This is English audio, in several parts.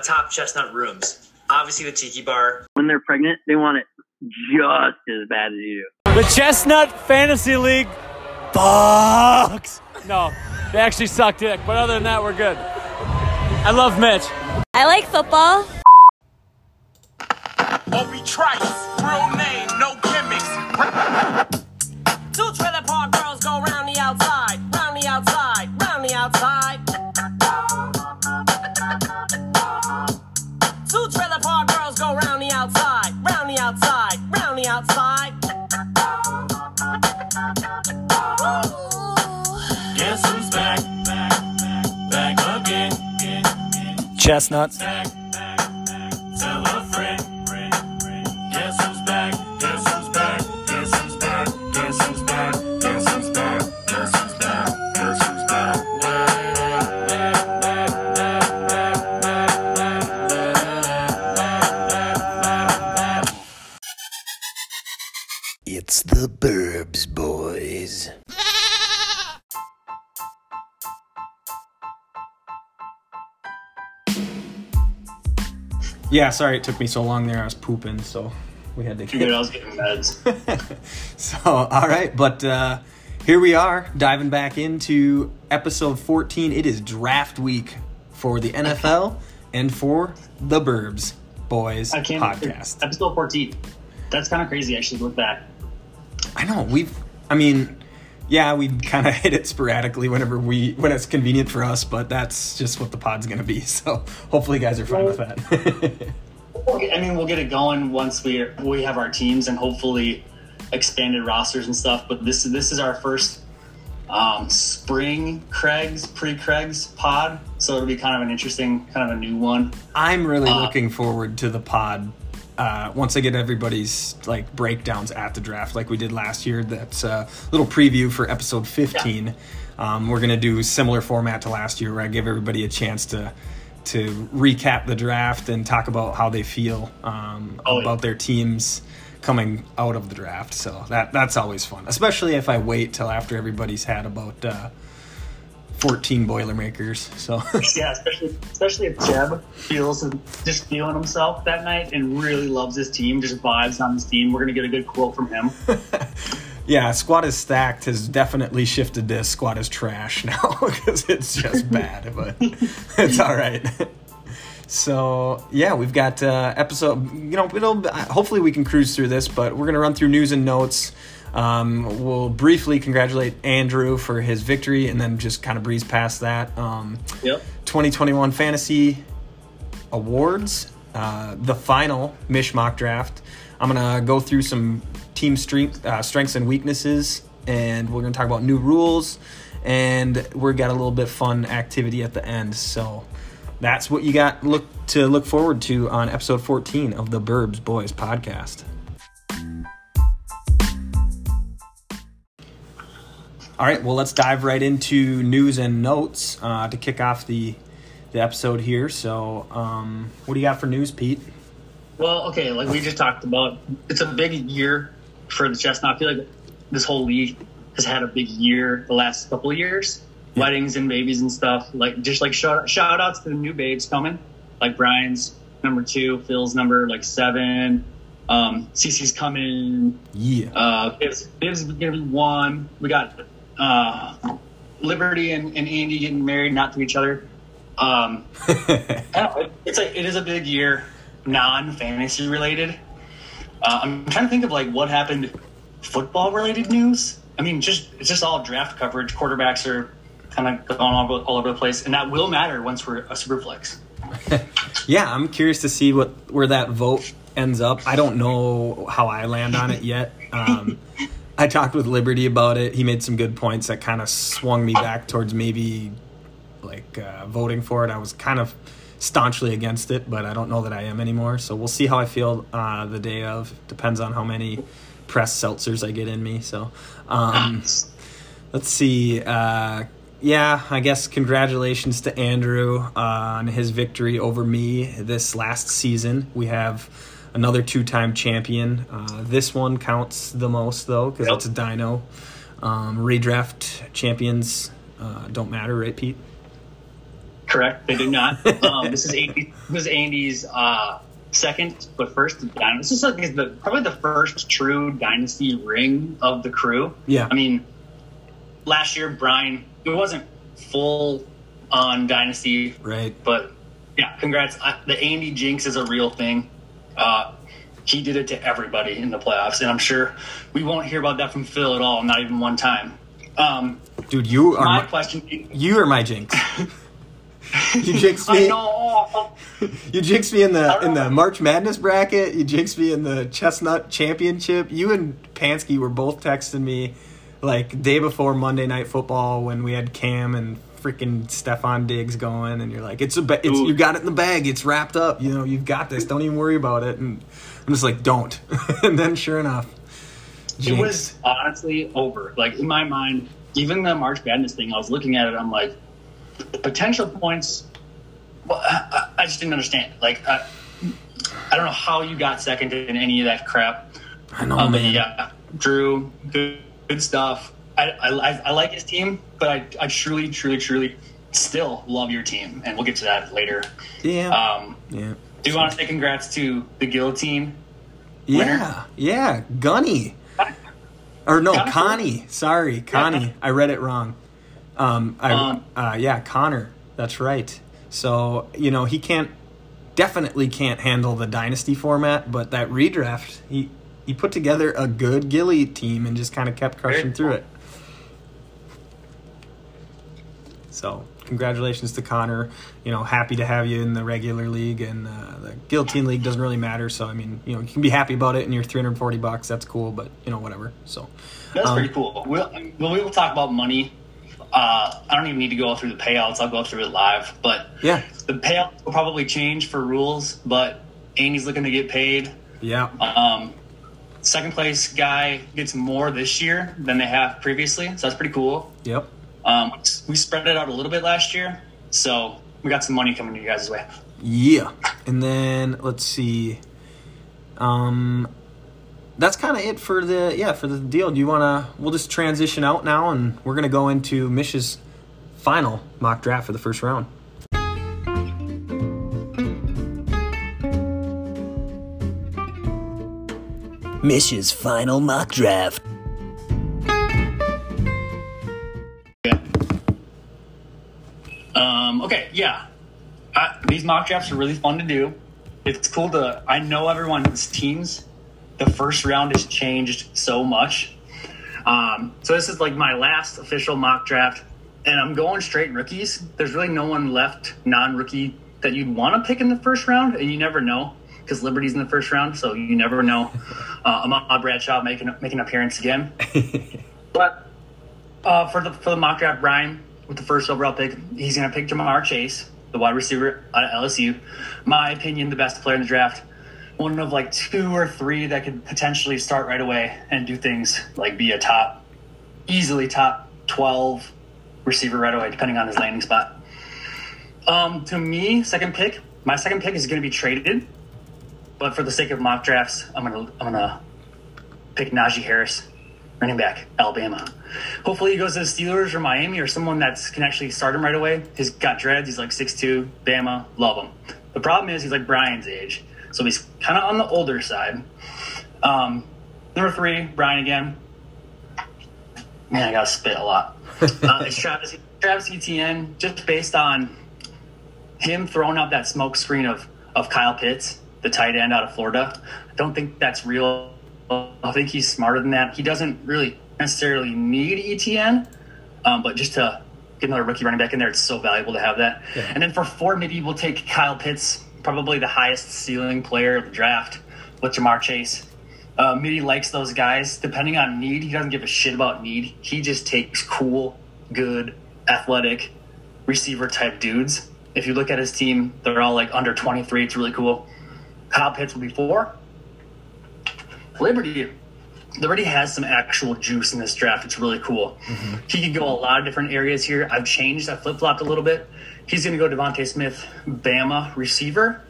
my top chestnut rooms. Obviously, the Tiki Bar. When they're pregnant, they want it just as bad as you. The Chestnut Fantasy League fucks. No, they actually suck dick. But other than that, we're good. I love Mitch. I like football. Obi Trice, real name, no gimmicks. Chestnuts. Yeah, sorry it took me so long there. I was pooping, so we had to. Dude, I was getting meds. So, all right, but uh, here we are diving back into episode 14. It is draft week for the NFL and for the Burbs Boys podcast. Episode 14. That's kind of crazy, actually, to look back. I know we've. I mean, yeah, we kind of hit it sporadically whenever we when it's convenient for us, but that's just what the pod's gonna be. So hopefully, you guys are fine with that. I mean, we'll get it going once we we have our teams and hopefully expanded rosters and stuff. But this this is our first um, spring Craig's pre Craig's pod, so it'll be kind of an interesting, kind of a new one. I'm really Uh, looking forward to the pod. Uh, once I get everybody's like breakdowns at the draft, like we did last year, that's a little preview for episode 15. Um, we're gonna do similar format to last year, where I give everybody a chance to to recap the draft and talk about how they feel um, Oh, yeah. about their teams coming out of the draft. So that that's always fun, especially if I wait till after everybody's had about uh, 14 Boilermakers. So. Yeah, especially especially if Jeb feels just feeling himself that night and really loves his team, just vibes on his team. We're gonna get a good quote from him. Yeah, squad is stacked has definitely shifted this. squad is trash now because it's just bad, but it's all right. So yeah, we've got uh, episode. You know, it'll hopefully we can cruise through this, but we're gonna run through news and notes. Um, we'll briefly congratulate Andrew for his victory, and then just kind of breeze past that. Um, Yep. 2021 fantasy awards, uh, the final Mish mock draft. I'm gonna go through some team strength, uh, strengths and weaknesses, and we're gonna talk about new rules, and we've got a little bit of fun activity at the end. So that's what you got look to look forward to on episode 14 of the Burbs Boys podcast. All right, well, let's dive right into news and notes uh, to kick off the the episode here. So, um, what do you got for news, Pete? Well, okay, like we just talked about, it's a big year for the chestnut. I feel like this whole league has had a big year the last couple of years. Weddings and babies and stuff. Like just like shout shout outs to the new babes coming. Like Brian's number two, Phil's number like seven. Um Cece's coming. Yeah. Uh Biv's, Biv's gonna be one. We got uh Liberty and, and Andy getting married, not to each other. Um know, it- it's like it is a big year, non fantasy related. Uh, I'm trying to think of like what happened, football related news. I mean, just it's just all draft coverage. Quarterbacks are kind of going all, over- all over the place, and that will matter once we're a super flex. yeah, I'm curious to see what where that vote ends up. I don't know how I land on it yet. Um, I talked with Liberty about it. He made some good points that kind of swung me back towards maybe like uh, voting for it. I was kind of staunchly against it, but I don't know that I am anymore. So we'll see how I feel uh, the day of. Depends on how many press seltzers I get in me. So um, let's see. Uh, yeah, I guess congratulations to Andrew uh, on his victory over me this last season. We have another two-time champion. Uh, this one counts the most though because Yep. it's a Dino. Um, redraft champions uh, don't matter, right, Pete? Correct. They do not. Um, this is Andy, this is Andy's uh, second, but first dynasty. This is like the, probably the first true dynasty ring of the crew. Yeah. I mean, last year Brian, it wasn't full on dynasty, Right. but yeah, congrats. I, the Andy Jinx is a real thing. Uh, he did it to everybody in the playoffs, and I'm sure we won't hear about that from Phil at all. Not even one time. Um, Dude, you are my my, question. you are my jinx. you jinxed I me. know. You jinxed me in the in the March Madness bracket. You jinxed me in the Chestnut Championship. You and Pansky were both texting me like day before Monday Night Football when we had Cam and freaking Stefon Diggs going, and you're like, "It's a ba- it's you got it in the bag. It's wrapped up. You know, you've got this. Don't even worry about it." And I'm just like, "Don't." and then sure enough, It was honestly over. Like in my mind, even the March Madness thing, I was looking at it. I'm like, potential points. Well, I, I just didn't understand. Like, I, I don't know how you got second in any of that crap. I know, Um, man. yeah, Drew, good, good stuff. I, I, I- like his team, but I, I truly, truly, truly still love your team, and we'll get to that later. Yeah, Um, yeah, do you want to say congrats to the guillotine? yeah, yeah. Gunny. Or no, Connie? Connie. Sorry, Connie. I read it wrong. Um, I, Um, uh, yeah, Connor. That's right. So you know he can't, definitely can't handle the dynasty format, but that redraft, he he put together a good Gilly team and just kind of kept crushing through it. So congratulations to Connor. You know, happy to have you in the regular league and uh, the guillotine league doesn't really matter. So I mean, you know, you can be happy about it and you're 340 bucks. That's cool, but you know, whatever. So That's Um, pretty cool. We'll, well, we will talk about money. Uh, I don't even need to go through the payouts. I'll go through it live. But yeah, the payouts will probably change for rules. But Andy's looking to get paid. yeah, Um, second place guy gets more this year than they have previously, so that's pretty cool. yep. Um, we spread it out a little bit last year, so we got some money coming to you guys' way. Yeah. And then let's see. Um that's kind of it for the yeah, for the deal. Do you want to we'll just transition out now and we're going to go into Mish's final mock draft for the first round. Mish's final mock draft. Um, okay, yeah. I, these mock drafts are really fun to do. It's cool to. I know everyone's teams. The first round has changed so much. Um, so this is like my last official mock draft, and I'm going straight rookies. There's really no one left non-rookie that you'd want to pick in the first round, and you never know because Liberty's in the first round, so you never know. Uh, Ahmad Bradshaw making making an appearance again. But uh, for the for the mock draft, Brian with the first overall pick, he's going to pick Ja'Marr Chase, the wide receiver out of LSU. My opinion, the best player in the draft. One of like two or three that could potentially start right away and do things like be a top, easily top twelve receiver right away, depending on his landing spot. Um, to me, second pick, my second pick is going to be traded, but for the sake of mock drafts, I'm gonna I'm gonna pick Najee Harris, running back, Alabama. Hopefully he goes to the Steelers or Miami or someone that can actually start him right away. He's got dreads. He's like 6'2", Bama. Love him. The problem is he's like Brian's age. So he's kind of on the older side. Um, number three, Brian again. Man, I got to spit a lot. Uh, it's Travis, Travis Etienne, just based on him throwing out that smoke screen of, of Kyle Pitts, the tight end out of Florida. I don't think that's real. I think he's smarter than that. He doesn't really necessarily need Etienne, um, but just to get another rookie running back in there, it's so valuable to have that. And then for four, maybe we'll take Kyle Pitts, probably the highest ceiling player of the draft, with Ja'Marr Chase. Uh, Mitty likes those guys. Depending on need, he doesn't give a shit about need. He just takes cool, good, athletic receiver type dudes. If you look at his team, they're all like under 23. It's really cool. Kyle Pitts will be four. Liberty Liberty has some actual juice in this draft. It's really cool. He could go a lot of different areas here. I've changed. I flip flopped a little bit. He's going to go DeVonta Smith, Bama receiver,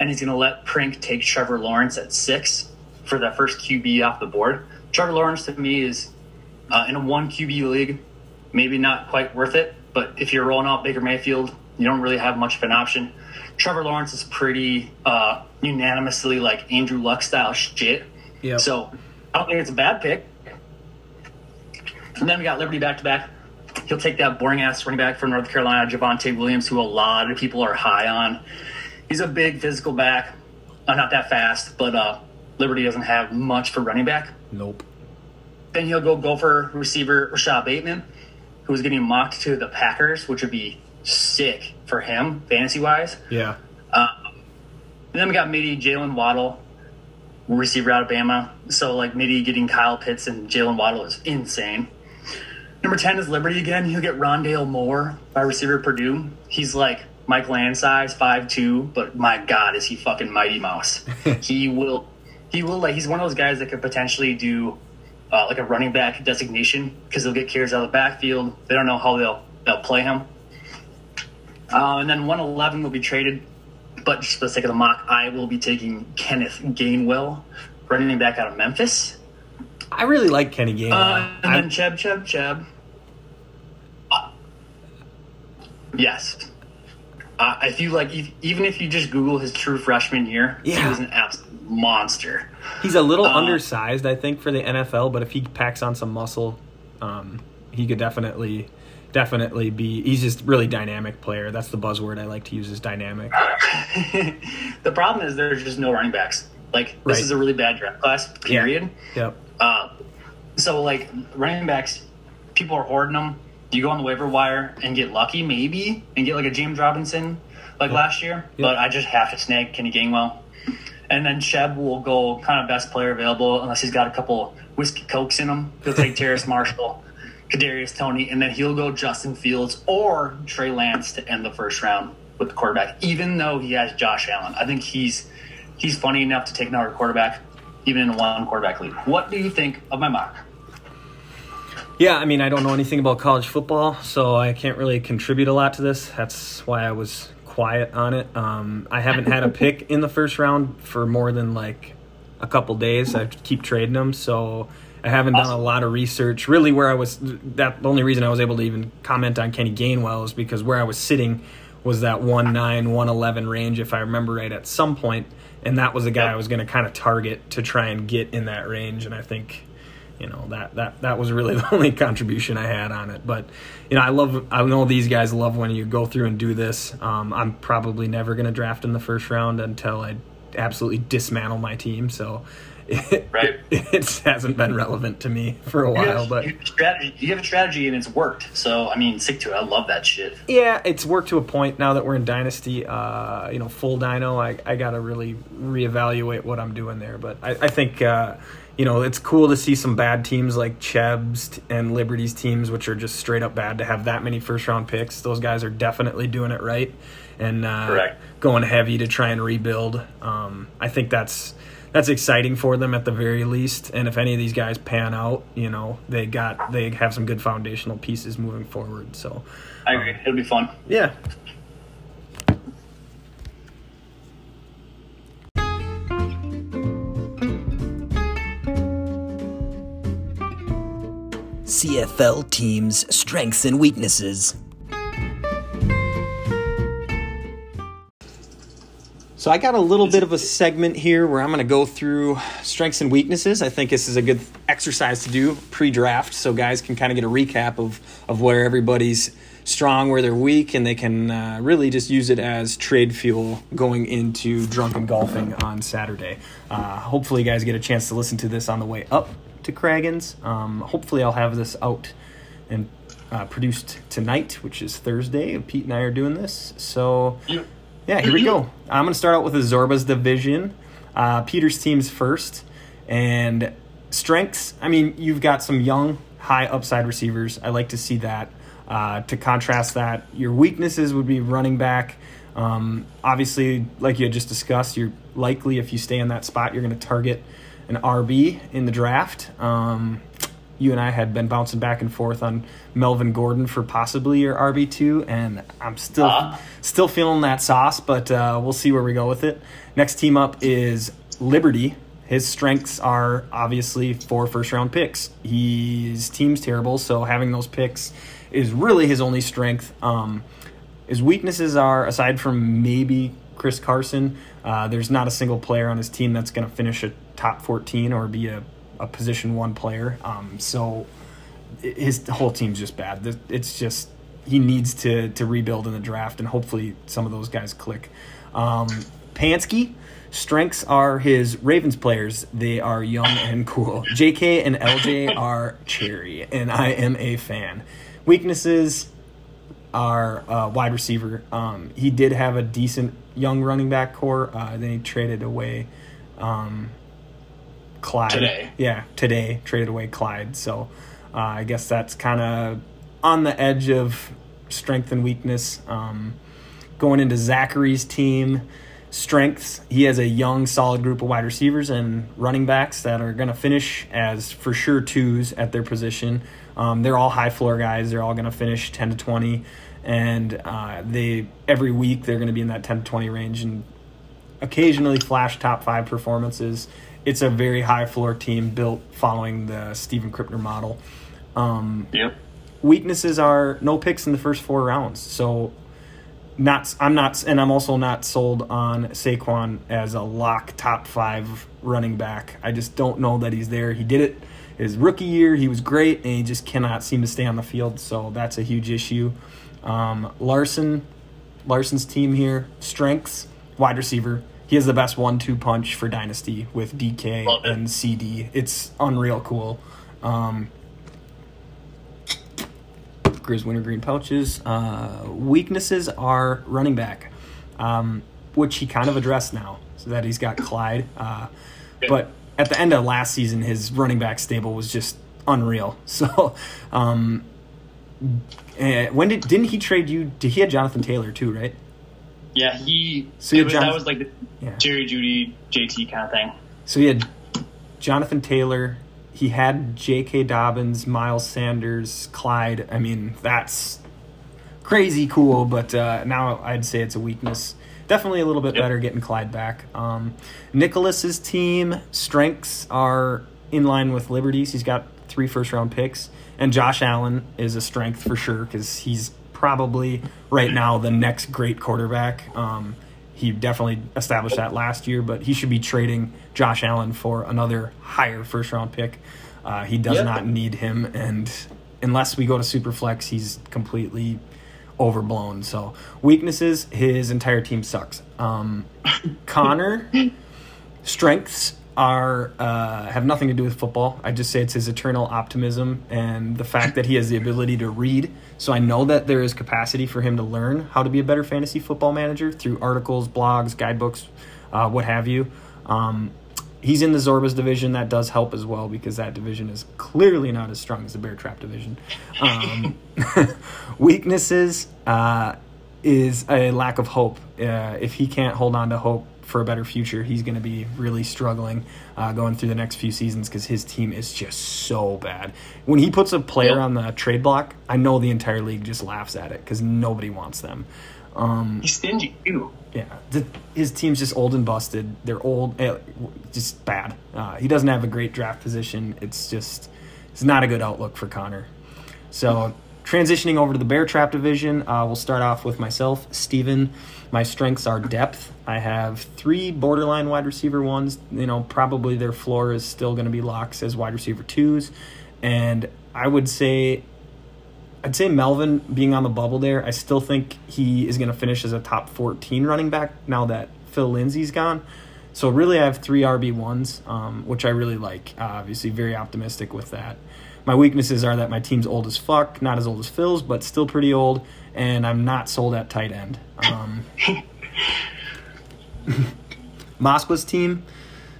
and he's going to let Prink take Trevor Lawrence at six for that first QB off the board. Trevor Lawrence to me is uh, in a one QB league, maybe not quite worth it. But if you're rolling out Baker Mayfield, You don't really have much of an option. Trevor Lawrence is pretty uh, unanimously like Andrew Luck style shit. Yep. So I don't think it's a bad pick. And then we got Liberty back to back. He'll take that boring ass running back from North Carolina, Javonte Williams, who a lot of people are high on. He's a big physical back, uh, not that fast, but uh, Liberty doesn't have much for running back. Nope. Then he'll go Gopher receiver Rashod Bateman, who is getting mocked to the Packers, which would be sick for him fantasy wise. Yeah. And then we got Midi, Jaylen Waddle, receiver out of Bama. So like Midi getting Kyle Pitts and Jaylen Waddle is insane. Number ten is Liberty again. He'll get Rondale Moore by receiver Purdue. He's like Mike Land size, five two, but my God, is he fucking Mighty Mouse? he will, he will like he's one of those guys that could potentially do uh, like a running back designation because he'll get carries out of the backfield. They don't know how they'll they'll play him. Uh, and then 111 will be traded, but just for the sake of the mock, I will be taking Kenneth Gainwell, running back out of Memphis. I really like Kenny Gainwell. Uh, and I- then Cheb, Cheb, Cheb. Uh, yes. Uh, I feel like if, even if you just Google his true freshman year, he was an absolute monster. He's a little Uh, undersized, I think, for the NFL, but if he packs on some muscle, um, he could definitely, definitely be. He's just really dynamic player. That's the buzzword I like to use is dynamic. the problem is there's just no running backs. Like this Right. is a really bad draft class. Period. Yep. Uh, so like running backs, people are hoarding them. You go on the waiver wire and get lucky, maybe, and get like a James Robinson like last year. But I just have to snag Kenny Gainwell. And then Sheb will go kind of best player available unless he's got a couple whiskey cokes in him. He'll take Terrace Marshall, Kadarius Toney, and then he'll go Justin Fields or Trey Lance to end the first round with the quarterback. Even though he has Josh Allen, I think he's he's funny enough to take another quarterback, even in a one quarterback league. What do you think of my mock? Yeah, I mean, I don't know anything about college football, so I can't really contribute a lot to this. That's why I was quiet on it. Um, I haven't had a pick in the first round for more than like a couple days. I keep trading them, so I haven't done a lot of research. Really, where I was that the only reason I was able to even comment on Kenny Gainwell is because where I was sitting was that one nine one eleven range, if I remember right, at some point, and that was the guy I was going to kind of target to try and get in that range, and I think you know that that that was really the only contribution I had on it. But you know, I love I know these guys love when you go through and do this. Um, I'm probably never going to draft in the first round until I absolutely dismantle my team. So. It, Right. it hasn't been relevant to me for a You while, have, but you have a strategy. You have a strategy, and it's worked. So I mean, stick to it. I love that shit. yeah, it's worked to a point now that we're in Dynasty. Uh, you know, full Dino. I, I got to really reevaluate what I'm doing there. But I, I think uh, you know it's cool to see some bad teams like Cheb's and Liberty's teams, which are just straight up bad, to have that many first round picks. Those guys are definitely doing it right and uh, going heavy to try and rebuild. Um, I think that's that's exciting for them at the very least. And if any of these guys pan out, you know, they got they have some good foundational pieces moving forward. So. I agree. It'll be fun. Yeah. CFL teams' strengths and weaknesses. So I got a little bit of a segment here where I'm going to go through strengths and weaknesses. I think this is a good exercise to do pre-draft, so guys can kind of get a recap of of where everybody's strong, where they're weak, and they can uh, really just use it as trade fuel going into drunken golfing on Saturday. Uh, hopefully, you guys get a chance to listen to this on the way up to Craggan's. Um, hopefully, I'll have this out and uh, produced tonight, which is Thursday. Pete and I are doing this, so. Yeah, here we go. I'm going to start out with the Zorba's division. Uh, Peter's team's first. And strengths, I mean, you've got some young, high upside receivers. I like to see that. Uh, to contrast that, your weaknesses would be running back. Um, obviously, like you had just discussed, you're likely, if you stay in that spot, you're going to target an RB in the draft. Um, you and I had been bouncing back and forth on Melvin Gordon for possibly your RB two, and I'm still Ah. still feeling that sauce, but uh, we'll see where we go with it. Next team up is Liberty. His strengths are obviously four first round picks. His team's terrible, so having those picks is really his only strength. Um, His weaknesses are, aside from maybe Chris Carson, uh, there's not a single player on his team that's going to finish a top 14 or be a, a position one player. Um, so his whole team's just bad. It's just he needs to to rebuild in the draft, and hopefully some of those guys click. Um, Pansky strengths are his Ravens players. They are young and cool. J.K. and L.J. are cherry, and I am a fan. Weaknesses are uh, wide receiver. Um, he did have a decent young running back core. Uh, then he traded away um, Clyde. Today. Yeah, today traded away Clyde. So uh, I guess that's kind of on the edge of strength and weakness. Um, going into Zachary's team, strengths, he has a young, solid group of wide receivers and running backs that are going to finish as for sure twos at their position. Um, they're all high floor guys. They're all going to finish 10 to 20. And uh, they every week they're going to be in that 10 to 20 range and occasionally flash top five performances. It's a very high floor team built following the Stephen Krippner model. Um, Yep. weaknesses are no picks in the first four rounds. So not I'm not and I'm also not sold on Saquon as a lock top 5 running back. I just don't know that he's there. He did it his rookie year, he was great and he just cannot seem to stay on the field, so that's a huge issue. Um, Larson Larson's team here, strengths, wide receiver. He has the best one-two punch for dynasty with DK and CD. It's unreal cool. Um, Grizz wintergreen pouches. Uh, weaknesses are running back, um, which he kind of addressed now, so that he's got Clyde. Uh, but at the end of last season, his running back stable was just unreal. So, um, eh, when did didn't he trade you? Did he had Jonathan Taylor too, right? Yeah, he. So was, that was like the Yeah. Jerry Jeudy JT kind of thing. So he had Jonathan Taylor. He had J.K. Dobbins, Miles Sanders, Clyde. I mean, that's crazy cool, but uh, now I'd say it's a weakness. Definitely a little bit Yep. better getting Clyde back. Um, Nicholas's team strengths are in line with Liberty's. He's got three first round picks, and Josh Allen is a strength for sure because he's probably right now the next great quarterback. Um, he definitely established that last year, but he should be trading Josh Allen for another higher first round pick. Uh, he does Yep. not need him, and unless we go to Superflex, he's completely overblown. So weaknesses, his entire team sucks. Um, Connor, strengths are uh, have nothing to do with football. I just say it's his eternal optimism and the fact that he has the ability to read. So I know that there is capacity for him to learn how to be a better fantasy football manager through articles, blogs, guidebooks, uh, what have you. Um, he's in the Zorbas division. That does help as well because that division is clearly not as strong as the Bear Trap division. Um, weaknesses uh, is a lack of hope. Uh, if he can't hold on to hope for a better future, he's going to be really struggling uh, going through the next few seasons because his team is just so bad. When he puts a player Yep. on the trade block, I know the entire league just laughs at it because nobody wants them. Um, He's stingy too. yeah, the, his team's just old and busted. They're old, eh, just bad. Uh, he doesn't have a great draft position. It's just, it's not a good outlook for Connor. So, transitioning over to the Bear Trap division, uh, we'll start off with myself, Steven. My strengths are depth. I have three borderline wide receiver ones. You know, probably their floor is still going to be locks as wide receiver twos. And I would say I'd say Melvin being on the bubble there, I still think he is going to finish as a top 14 running back now that Phil Lindsay's gone. So really, I have three RB ones, um, which I really like. Uh, obviously, very optimistic with that. My weaknesses are that my team's old as fuck, not as old as Phil's, but still pretty old, and I'm not sold at tight end. Um, Moskwa's team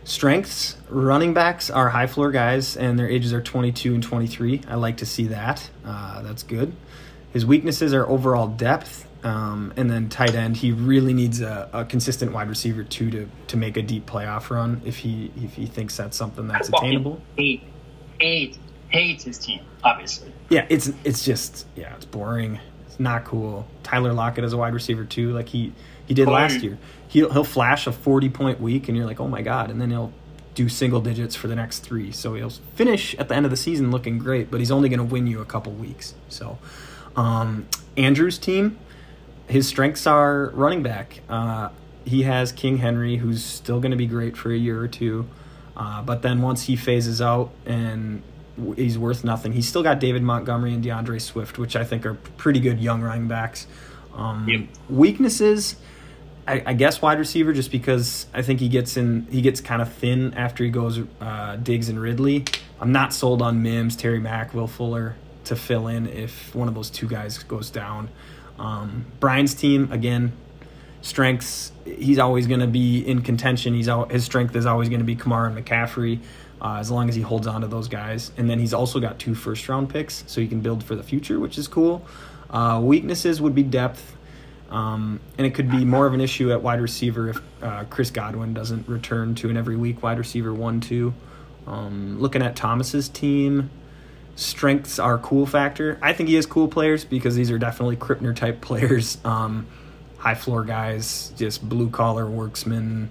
strengths running backs are high floor guys and their ages are 22 and 23 i like to see that. Uh, that's good. His weaknesses are overall depth um, and then tight end he really needs a, a consistent wide receiver too to, to make a deep playoff run if he if he thinks that's something that's attainable. Hate, hate, hates his team. Obviously, yeah it's it's just yeah it's boring it's not cool tyler lockett as a wide receiver too like he he did last year he'll, he'll flash a 40 point week and you're like oh my god and then he'll do single digits for the next three so he'll finish at the end of the season looking great but he's only going to win you a couple weeks so um, andrew's team his strengths are running back. Uh, he has King Henry, who's still going to be great for a year or two. Uh, but then once he phases out and he's worth nothing, he's still got David Montgomery and D'Andre Swift, which I think are pretty good young running backs. Um, Yep. Weaknesses, I, I guess wide receiver, just because I think he gets in, he gets kind of thin after he goes uh, Diggs and Ridley. I'm not sold on Mims, Terry Mack, Will Fuller to fill in if one of those two guys goes down. Um, Brian's team again, strengths. He's always going to be in contention. He's al- his strength is always going to be Kamara and McCaffrey, uh, as long as he holds on to those guys. And then he's also got two first round picks, so he can build for the future, which is cool. Uh, weaknesses would be depth. Um, and it could be more of an issue at wide receiver if uh, Chris Godwin doesn't return to an every week wide receiver one two. Um, looking at Thomas's team, strengths are cool factor. I think he has cool players because these are definitely Krippner type players. Um, high floor guys, just blue collar worksmen,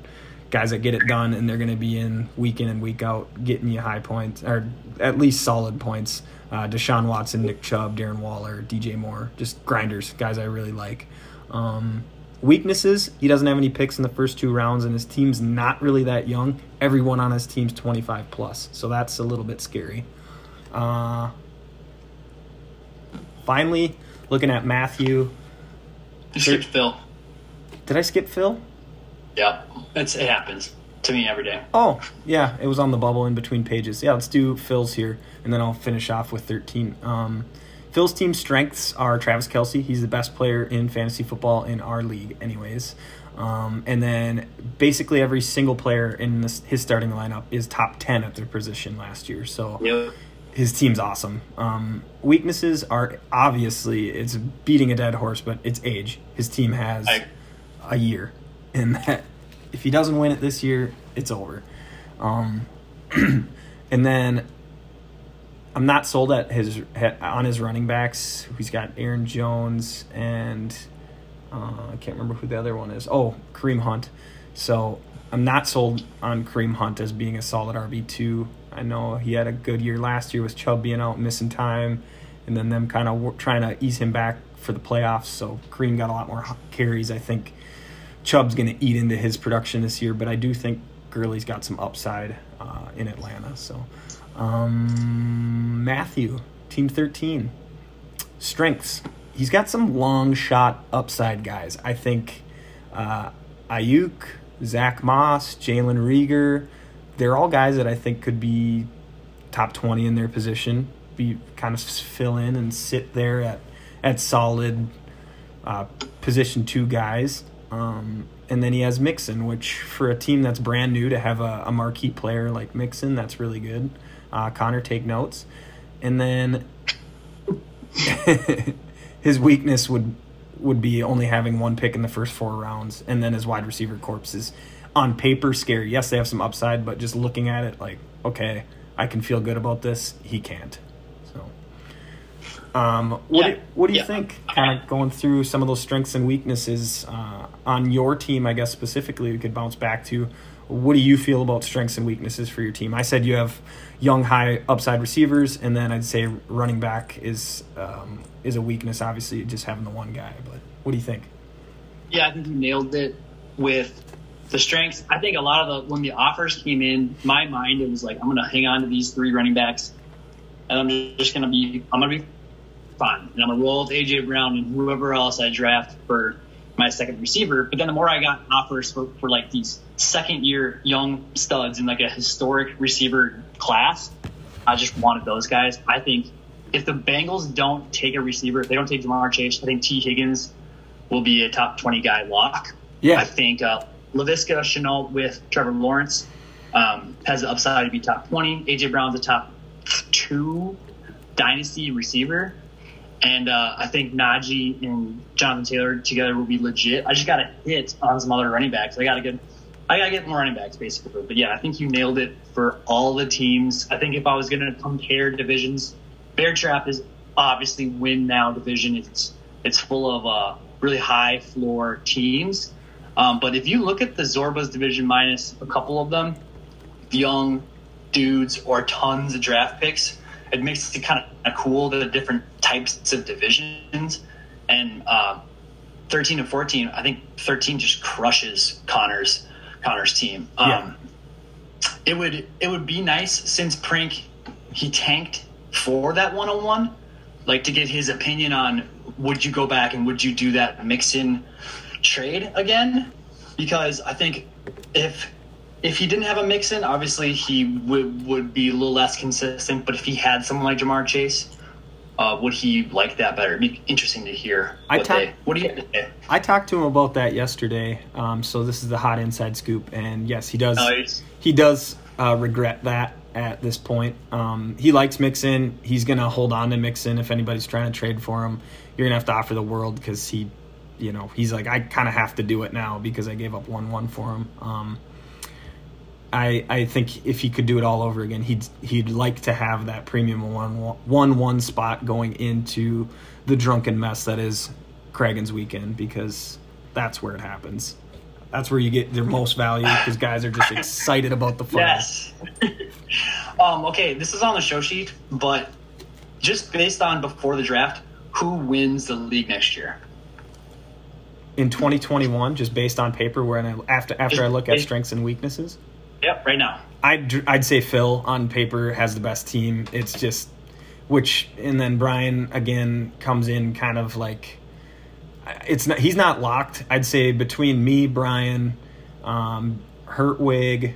guys that get it done, and they're going to be in week in and week out, getting you high points or at least solid points. Uh, Deshaun Watson, Nick Chubb, Darren Waller, DJ Moore, just grinders, guys I really like. Um, weaknesses, he doesn't have any picks in the first two rounds, and his team's not really that young. Everyone on his team's 25 plus, so that's a little bit scary. Uh, finally, looking at Matthew. You skipped Phil. Did I skip Phil? Yeah, it's, it happens to me every day. Oh, yeah, it was on the bubble in between pages. Yeah, let's do Phil's here, and then I'll finish off with 13. Um, Phil's team strengths are Travis Kelce. He's the best player in fantasy football in our league, anyways. Um, and then basically every single player in this, his starting lineup is top 10 at their position last year. So Yep. his team's awesome. Um, weaknesses are obviously it's beating a dead horse, but it's age. His team has I- a year, and that if he doesn't win it this year, it's over. Um, and then I'm not sold at his on his running backs. He's got Aaron Jones and uh, I can't remember who the other one is. Oh, Kareem Hunt. So I'm not sold on Kareem Hunt as being a solid RB two. I know he had a good year last year with Chubb being out missing time, and then them kind of trying to ease him back for the playoffs. So Kareem got a lot more carries. I think Chubb's going to eat into his production this year, but I do think Gurley's got some upside uh, in Atlanta. So um, Matthew, Team 13, strengths. He's got some long shot upside guys. I think uh, Aiyuk, Zach Moss, Jalen Reagor, they're all guys that I think could be top 20 in their position, be kind of fill in and sit there at, at solid uh, position two guys. Um, and then he has Mixon, which for a team that's brand new to have a, a marquee player like Mixon, that's really good. Uh, Connor, take notes. And then his weakness would would be only having one pick in the first four rounds, and then his wide receiver corpse is on paper scary. Yes, they have some upside, but just looking at it, like okay, I can feel good about this. He can't. Um, what Yeah. do, what do you Yeah. think? Kind of going through some of those strengths and weaknesses uh, on your team, I guess specifically, we could bounce back to. What do you feel about strengths and weaknesses for your team? I said you have young, high upside receivers, and then I'd say running back is um, is a weakness. Obviously, just having the one guy. But what do you think? Yeah, I think you nailed it with the strengths. I think a lot of the when the offers came in, my mind it was like I'm gonna hang on to these three running backs, and I'm just gonna be I'm gonna be fine, and I'm gonna roll with AJ Brown and whoever else I draft for my second receiver. But then the more I got offers for, for like these second year young studs in like a historic receiver class, I just wanted those guys. I think if the Bengals don't take a receiver, if they don't take Ja'Marr Chase, I think Tee Higgins will be a top 20 guy lock. Yeah. I think uh, Laviska Shenault with Trevor Lawrence um, has the upside to be top 20. AJ Brown's a top two dynasty receiver. And uh, I think Najee and Jonathan Taylor together will be legit. I just got to hit on some other running backs. I got to get, I got to get more running backs basically. But yeah, I think you nailed it for all the teams. I think if I was going to compare divisions, Bear Trap is obviously win now division. It's it's full of uh, really high floor teams. Um, but if you look at the Zorba's division minus a couple of them, young dudes or tons of draft picks, it makes it kind of cool the different types of divisions. And uh, 13 and 14, I think 13 just crushes Connor's Connor's team. Um, Yeah. It would it would be nice since prank he tanked for that one on one, like to get his opinion on would you go back and would you do that Mixon trade again? Because I think if if he didn't have a Mixon, obviously he would would be a little less consistent. But if he had someone like Ja'Marr Chase, uh, would he like that better? It'd be interesting to hear. I talk- they, what do you have to say? I talked to him about that yesterday. Um, so this is the hot inside scoop, and yes, he does. He's- he does uh, regret that at this point. Um, he likes Mixon. He's gonna hold on to Mixon if anybody's trying to trade for him. You're gonna have to offer the world because he, you know, he's like I kind of have to do it now because I gave up one one for him. Um, I I think if he could do it all over again, he'd he'd like to have that premium one one one spot going into the drunken mess that is Cragen's weekend because that's where it happens. That's where you get their most value because guys are just excited about the fun. Yes. um, okay, this is on the show sheet, but just based on before the draft, who wins the league next year? In 2021, just based on paper, where I, after after I look at strengths and weaknesses, Yep, right now. I'd I'd say Phil on paper has the best team. It's just which and then Brian again comes in kind of like it's not he's not locked. I'd say between me, Brian, um, Hertwig,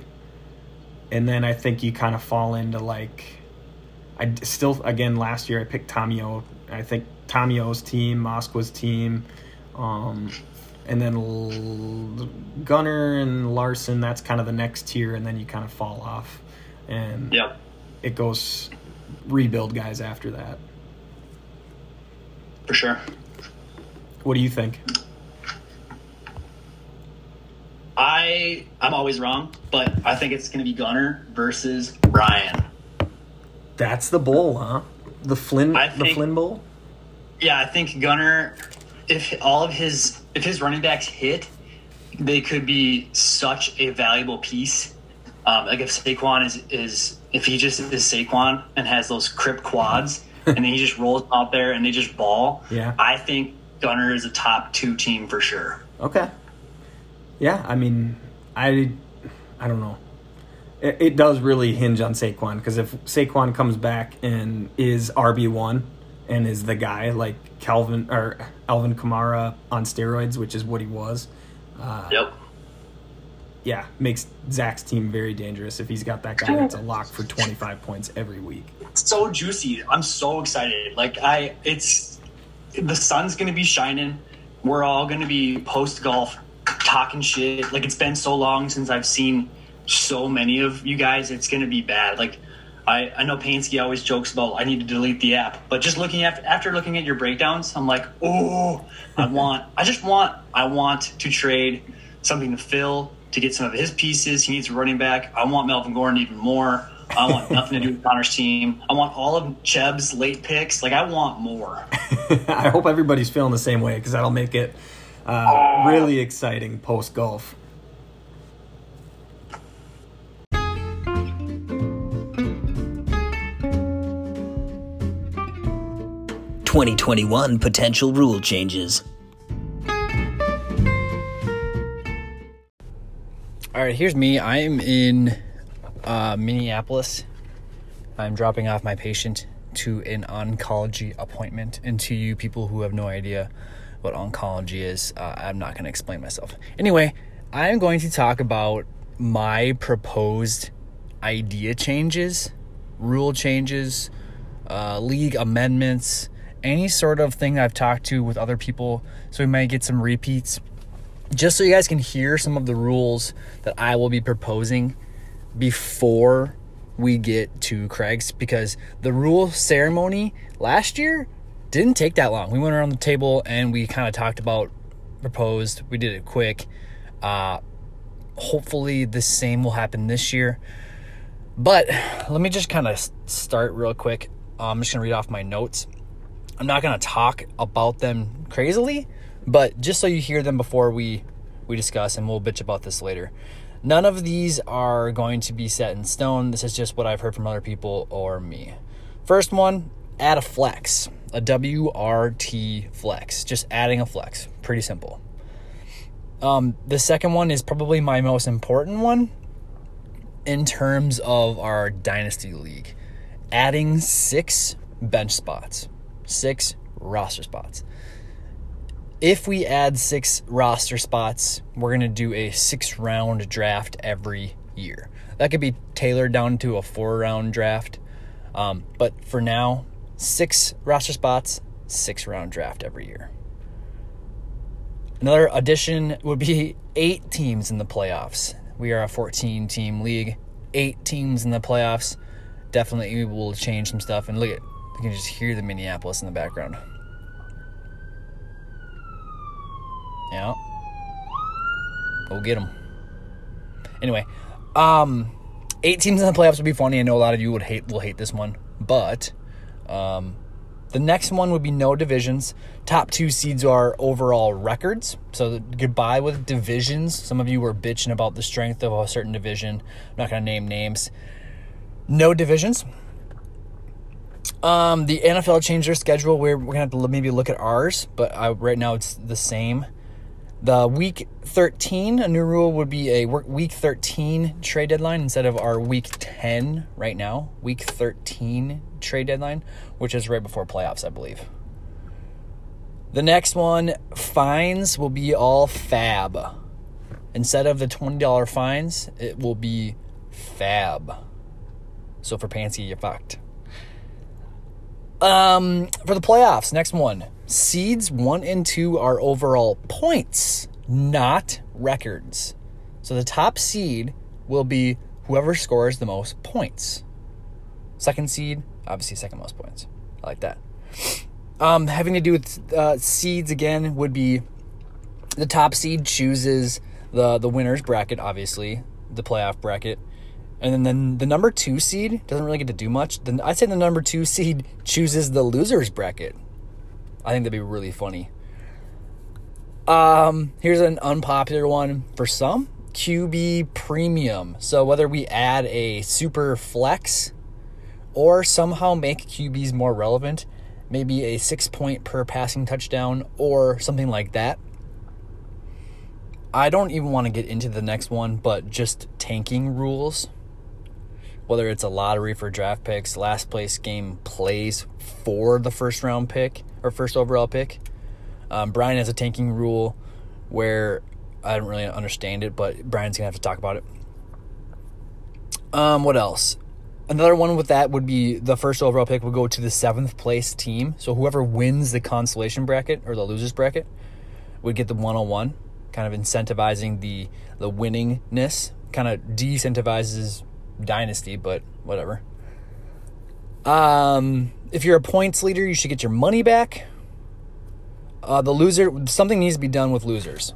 and then I think you kind of fall into like I still again last year I picked Tomio. I think Tomio's team, Moskwa's team, um, and then L- Gunner and Larson. That's kind of the next tier, and then you kind of fall off, and Yep. it goes rebuild guys after that. For sure. What do you think? I I'm always wrong, but I think it's going to be Gunner versus Ryan. That's the bowl, huh? The Flynn, I the Flynn Bowl. Yeah, I think Gunner, if all of his if his running backs hit, they could be such a valuable piece. Um, like if Saquon is is if he just is Saquon and has those crip quads, and then he just rolls out there and they just ball. Yeah. I think Gunner is a top two team for sure. Okay. Yeah, I mean, I, I don't know. It, it does really hinge on Saquon because if Saquon comes back and is RB one and is the guy like Calvin or Alvin Kamara on steroids, which is what he was, uh, Yep. yeah, makes Zach's team very dangerous if he's got that guy that's a lock for twenty five points every week. It's so juicy. I'm so excited. Like I, it's the sun's gonna be shining. We're all gonna be post golf talking shit. Like it's been so long since I've seen so many of you guys. It's gonna be bad. Like I, I know Pansky always jokes about I need to delete the app, but just looking after after looking at your breakdowns, I'm like, oh, I want, I just want, I want to trade something to Phil to get some of his pieces. He needs a running back. I want Melvin Gordon even more. I want nothing to do with Connor's team. I want all of Cheb's late picks. Like I want more. I hope everybody's feeling the same way because that'll make it uh, really exciting post golf. Twenty twenty one potential rule changes. All right, here's me. I am in uh, Minneapolis. I'm dropping off my patient to an oncology appointment. And to you people who have no idea what oncology is, uh, I'm not going to explain myself. Anyway, I'm going to talk about my proposed idea changes, rule changes, uh, league amendments, any sort of thing I've talked to with other people. So we might get some repeats just so you guys can hear some of the rules that I will be proposing before we get to Craig's because the rule ceremony last year didn't take that long. We went around the table and we kind of talked about proposed. We did it quick. Uh, hopefully, the same will happen this year. But let me just kind of start real quick. Uh, I'm just going to read off my notes. I'm not going to talk about them crazily, but just so you hear them before we we discuss and we'll bitch about this later. None of these are going to be set in stone. This is just what I've heard from other people or me. First one, add a flex, a WRT flex, just adding a flex. Pretty simple. Um, the second one is probably my most important one in terms of our dynasty league. Adding six bench spots, six roster spots. If we add six roster spots, we're going to do a six round draft every year. That could be tailored down to a four round draft. Um, but for now, six roster spots, six round draft every year. Another addition would be eight teams in the playoffs. We are a 14 team league, eight teams in the playoffs. Definitely we will change some stuff. And look at, you can just hear the Minneapolis in the background. Yeah. Go get them. Anyway, um, eight teams in the playoffs would be funny. I know a lot of you would hate will hate this one, but um, the next one would be no divisions. Top two seeds are overall records. So goodbye with divisions. Some of you were bitching about the strength of a certain division. I'm not going to name names. No divisions. Um, the NFL changed their schedule. We're, we're going to have to maybe look at ours, but I, right now it's the same. The week 13, a new rule would be a week 13 trade deadline instead of our week 10 right now. Week 13 trade deadline, which is right before playoffs, I believe. The next one, fines will be all fab. Instead of the $20 fines, it will be fab. So for Pansy, you're fucked. Um, for the playoffs, next one. Seeds one and two are overall points, not records. So the top seed will be whoever scores the most points. Second seed, obviously second most points. I like that. Um, having to do with uh, seeds again would be the top seed chooses the the winners bracket, obviously the playoff bracket, and then, the number two seed doesn't really get to do much. Then I'd say the number two seed chooses the losers bracket. I think that'd be really funny. Um, here's an unpopular one for some QB premium. So whether we add a super flex or somehow make QBs more relevant, maybe a six point per passing touchdown or something like that. I don't even want to get into the next one, but just tanking rules. Whether it's a lottery for draft picks, last place game plays for the first round pick or first overall pick. Um, Brian has a tanking rule where I don't really understand it, but Brian's gonna have to talk about it. Um, what else? Another one with that would be the first overall pick would go to the seventh place team. So whoever wins the consolation bracket or the losers bracket would get the 101, kind of incentivizing the the winningness. Kind of de-incentivizes dynasty, but whatever. Um, if you're a points leader, you should get your money back. Uh, the loser, something needs to be done with losers.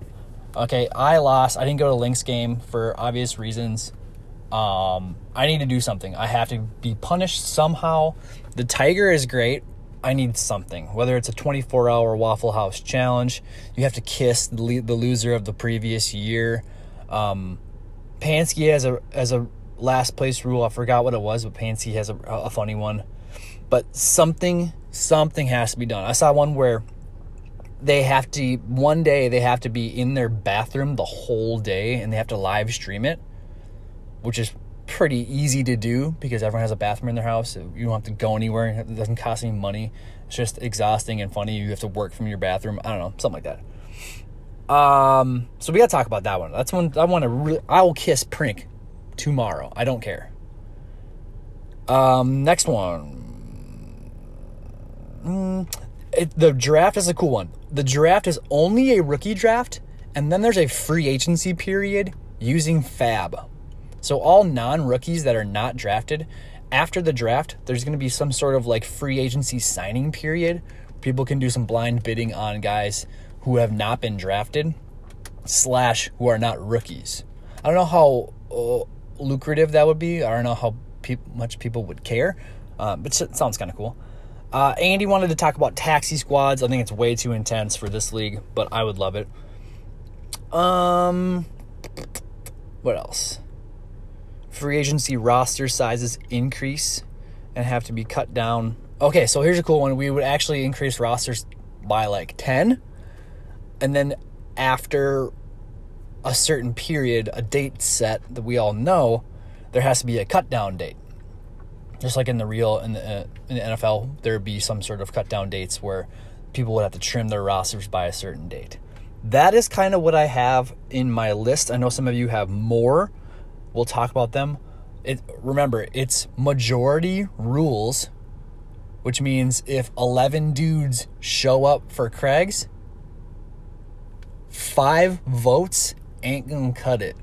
Okay, I lost. I didn't go to Lynx game for obvious reasons. Um, I need to do something. I have to be punished somehow. The Tiger is great. I need something. Whether it's a 24 hour Waffle House challenge, you have to kiss the, loser of the previous year. Um, Pansky has a as a last place rule. I forgot what it was, but Pansky has a, a funny one. But something something has to be done. I saw one where they have to one day they have to be in their bathroom the whole day and they have to live stream it, which is pretty easy to do because everyone has a bathroom in their house. You don't have to go anywhere. It doesn't cost any money. It's just exhausting and funny. You have to work from your bathroom. I don't know, something like that. Um, so we gotta talk about that one. That's one I want to. Really, I will kiss Prink tomorrow. I don't care. Um, next one. Mm, it, the draft is a cool one. The draft is only a rookie draft, and then there's a free agency period using Fab. So all non-rookies that are not drafted after the draft, there's going to be some sort of like free agency signing period. People can do some blind bidding on guys who have not been drafted slash who are not rookies. I don't know how uh, lucrative that would be. I don't know how pe- much people would care, uh, but it sounds kind of cool. Uh, Andy wanted to talk about taxi squads. I think it's way too intense for this league, but I would love it. Um, what else? Free agency roster sizes increase and have to be cut down okay, so here's a cool one. We would actually increase rosters by like 10. And then after a certain period, a date set that we all know, there has to be a cut down date. Just like in the real in the, uh, in the NFL, there would be some sort of cut down dates where people would have to trim their rosters by a certain date. That is kind of what I have in my list. I know some of you have more. We'll talk about them. It, remember, it's majority rules, which means if 11 dudes show up for Craig's, five votes ain't gonna cut it.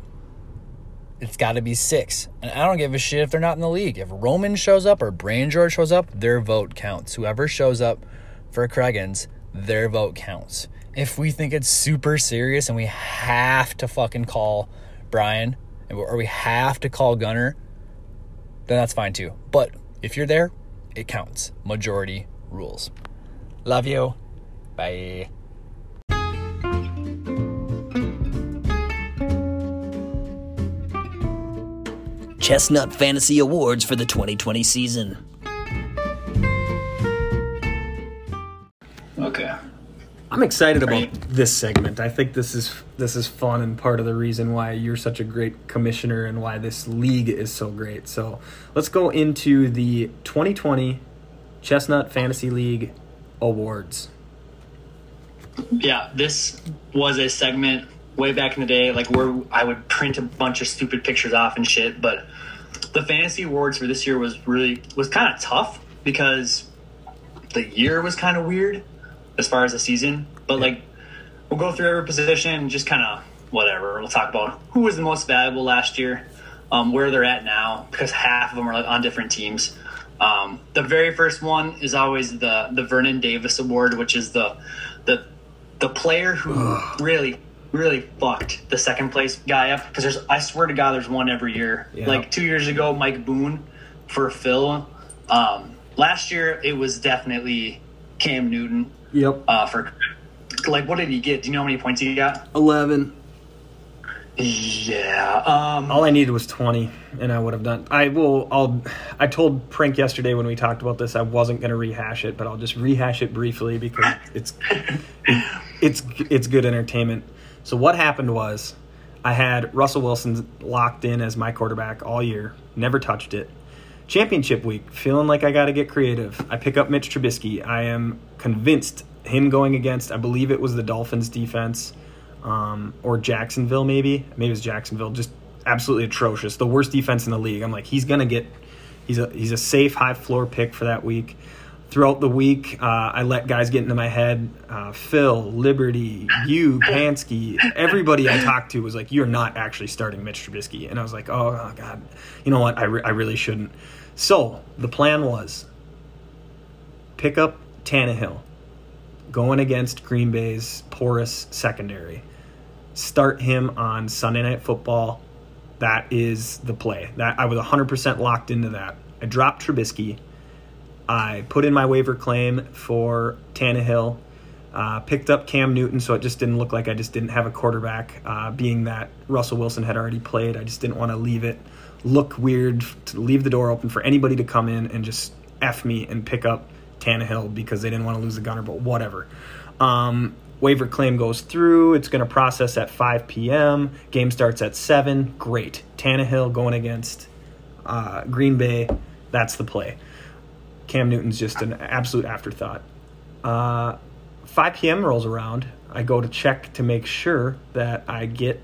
It's got to be six. And I don't give a shit if they're not in the league. If Roman shows up or Brain George shows up, their vote counts. Whoever shows up for Craigens, their vote counts. If we think it's super serious and we have to fucking call Brian or we have to call Gunner, then that's fine too. But if you're there, it counts. Majority rules. Love you. Bye. Chestnut Fantasy Awards for the 2020 season. Okay. I'm excited about Right. this segment. I think this is this is fun and part of the reason why you're such a great commissioner and why this league is so great. So let's go into the 2020 Chestnut Fantasy League awards. Yeah, this was a segment way back in the day, like where I would print a bunch of stupid pictures off and shit. But the fantasy awards for this year was really was kind of tough because the year was kind of weird as far as the season. But like, we'll go through every position and just kind of whatever. We'll talk about who was the most valuable last year, um, where they're at now, because half of them are like, on different teams. Um, the very first one is always the the Vernon Davis Award, which is the the the player who really really fucked the second place guy up because there's I swear to God there's one every year. Yeah. Like two years ago, Mike Boone for Phil. Um, last year it was definitely Cam Newton Yep. uh, for like what did he get? Do you know how many points he got? 11. Yeah. Um, All I needed was 20 and I would have done I will I'll I told Prank yesterday when we talked about this I wasn't going to rehash it, but I'll just rehash it briefly because it's it's it's good entertainment. So what happened was I had Russell Wilson locked in as my quarterback all year, never touched it. Championship week, feeling like I got to get creative. I pick up Mitch Trubisky. I am convinced him going against, I believe it was the Dolphins defense um, or Jacksonville, maybe. Maybe it was Jacksonville. Just absolutely atrocious. The worst defense in the league. I'm like, he's gonna get. He's a he's a safe high floor pick for that week. Throughout the week, uh, I let guys get into my head. Uh, Phil, Liberty, you, Pansky, everybody I talked to was like, "You're not actually starting Mitch Trubisky," and I was like, "Oh, oh God, you know what? I, re- I really shouldn't." So the plan was pick up Tannehill, going against Green Bay's porous secondary. Start him on Sunday Night Football. That is the play. That I was 100% locked into that. I dropped Trubisky. I put in my waiver claim for Tannehill. Uh, picked up Cam Newton, so it just didn't look like I just didn't have a quarterback. Uh, being that Russell Wilson had already played, I just didn't want to leave it look weird to leave the door open for anybody to come in and just f me and pick up Tannehill because they didn't want to lose the gunner. But whatever. Um, waiver claim goes through. It's going to process at 5 p.m. Game starts at 7. Great. Tannehill going against uh, Green Bay. That's the play. Cam Newton's just an absolute afterthought. Uh, 5 p.m. rolls around. I go to check to make sure that I get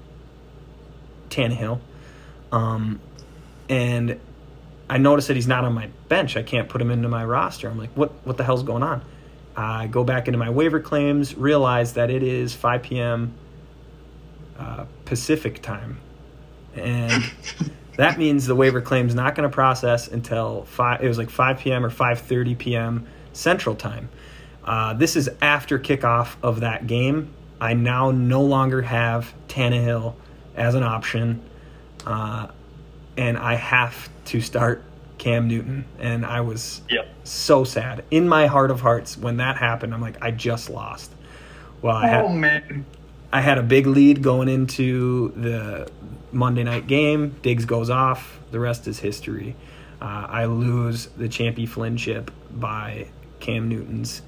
Tannehill. Um, and I notice that he's not on my bench. I can't put him into my roster. I'm like, what, what the hell's going on? I go back into my waiver claims, realize that it is 5 p.m. Uh, Pacific time. And that means the waiver claim's not going to process until 5 it was like 5 p.m. or 5:30 p.m. Central time. Uh, this is after kickoff of that game. I now no longer have Tannehill as an option, uh, and I have to start Cam Newton. And I was Yep. so sad in my heart of hearts when that happened. I'm like, I just lost. Well, I had Oh man. I had a big lead going into the Monday night game. Diggs goes off. The rest is history. Uh, I lose the Champy Flynn chip by Cam Newton's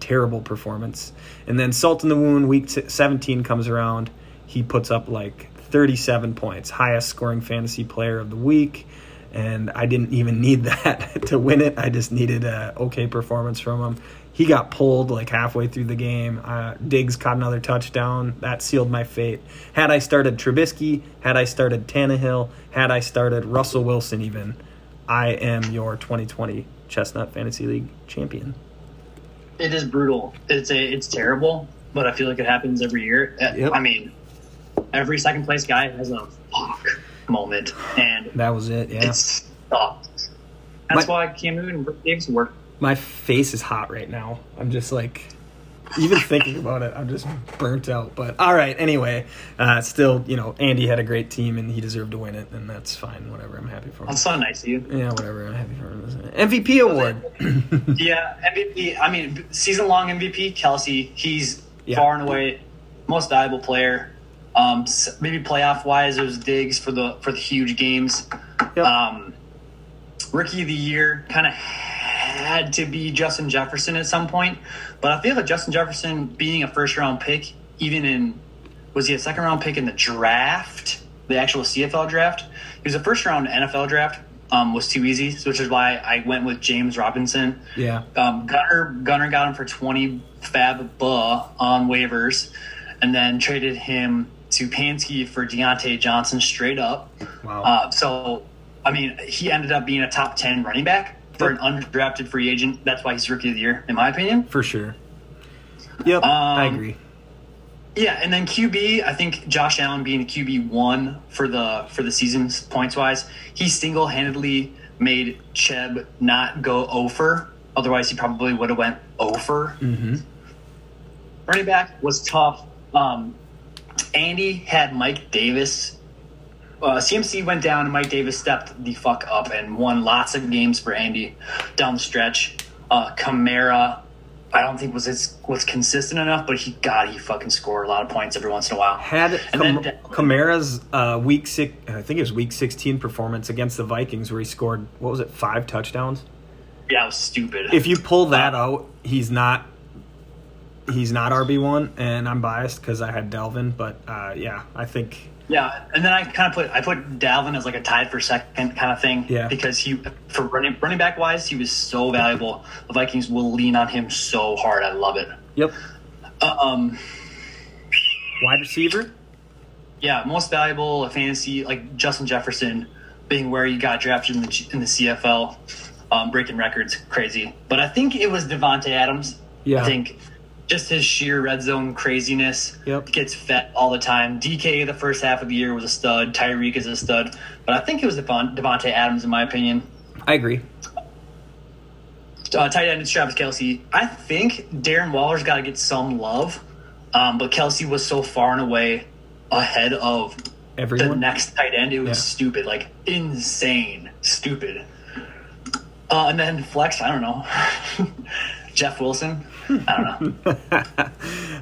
terrible performance. And then Salt in the Wound, week 17 comes around. He puts up like 37 points, highest scoring fantasy player of the week. And I didn't even need that to win it. I just needed a okay performance from him. He got pulled like halfway through the game. Uh, Diggs caught another touchdown. That sealed my fate. Had I started Trubisky, had I started Tannehill, had I started Russell Wilson, even, I am your 2020 Chestnut Fantasy League champion. It is brutal. It's a it's terrible, but I feel like it happens every year. Uh, Yep. I mean, every second place guy has a fuck moment, and That was it. Yeah. it's sucks. That's My- why Cam Newton and Brooke Davis work. My face is hot right now. I'm just like, even thinking about it, I'm just burnt out. But all right, anyway, uh, still, you know, Andy had a great team and he deserved to win it, and that's fine. Whatever. I'm happy for him. That's so nice of you. Yeah, whatever. I'm happy for him. MVP award. Yeah, MVP. I mean, season long MVP. Kelce. He's Yeah. far and away most valuable player. Um, maybe playoff wise, it was Diggs for the for the huge games. Yep. Um, rookie of the year kind of had to be Justin Jefferson at some point, but I feel like Justin Jefferson being a first round pick, even in was he a second round pick in the draft, the actual CFL draft? He was a first round NFL draft. Um, was too easy, which is why I went with James Robinson. yeah. Um, Gunner Gunner got him for twenty fab buh on waivers, and then traded him to Pansky for Diontae Johnson straight up. Wow. Uh, so, I mean, he ended up being a top ten running back for an undrafted free agent. That's why he's rookie of the year, in my opinion. for sure. Yep. I Um, agree. Yeah, and then QB, I think Josh Allen being a QB one for the for the season points wise, he single handedly made Cheb not go over. Otherwise, he probably would have went over. Mm-hmm. Running back was tough. Um, Andy had Mike Davis. Uh, CMC went down, and Mike Davis stepped the fuck up and won lots of games for Andy down the stretch. Uh, Kamara, I don't think was his, was consistent enough, but he God, he fucking scored a lot of points every once in a while. Had And Cam- then- Kamara's uh, week six, I think it was week 16 performance against the Vikings, where he scored what was it, five touchdowns. Yeah, it was stupid. If you pull that out, he's not. He's not RB one, and I'm biased because I had Dalvin, but uh, yeah, I think Yeah, and then I kind of put I put Dalvin as like a tied for second kind of thing. Yeah. Because he for running running back wise, he was so valuable. The Vikings will lean on him so hard. I love it. yep. Uh, um, Wide receiver, yeah, most valuable fantasy like Justin Jefferson being where he got drafted in the in the CFL, um, breaking records, crazy. But I think it was Davante Adams. Yeah. I think just his sheer red zone craziness Yep. gets fed all the time. DK the first half of the year was a stud. Tyreek is a stud, but I think it was Devon, Davante Adams in my opinion. I agree. Uh, tight end is Travis Kelce. I think Darren Waller's got to get some love, um, but Kelsey was so far and away ahead of the Everyone. next tight end. It was Yeah. stupid, like insane, stupid. Uh, and then flex, I don't know. Jeff Wilson, I don't know.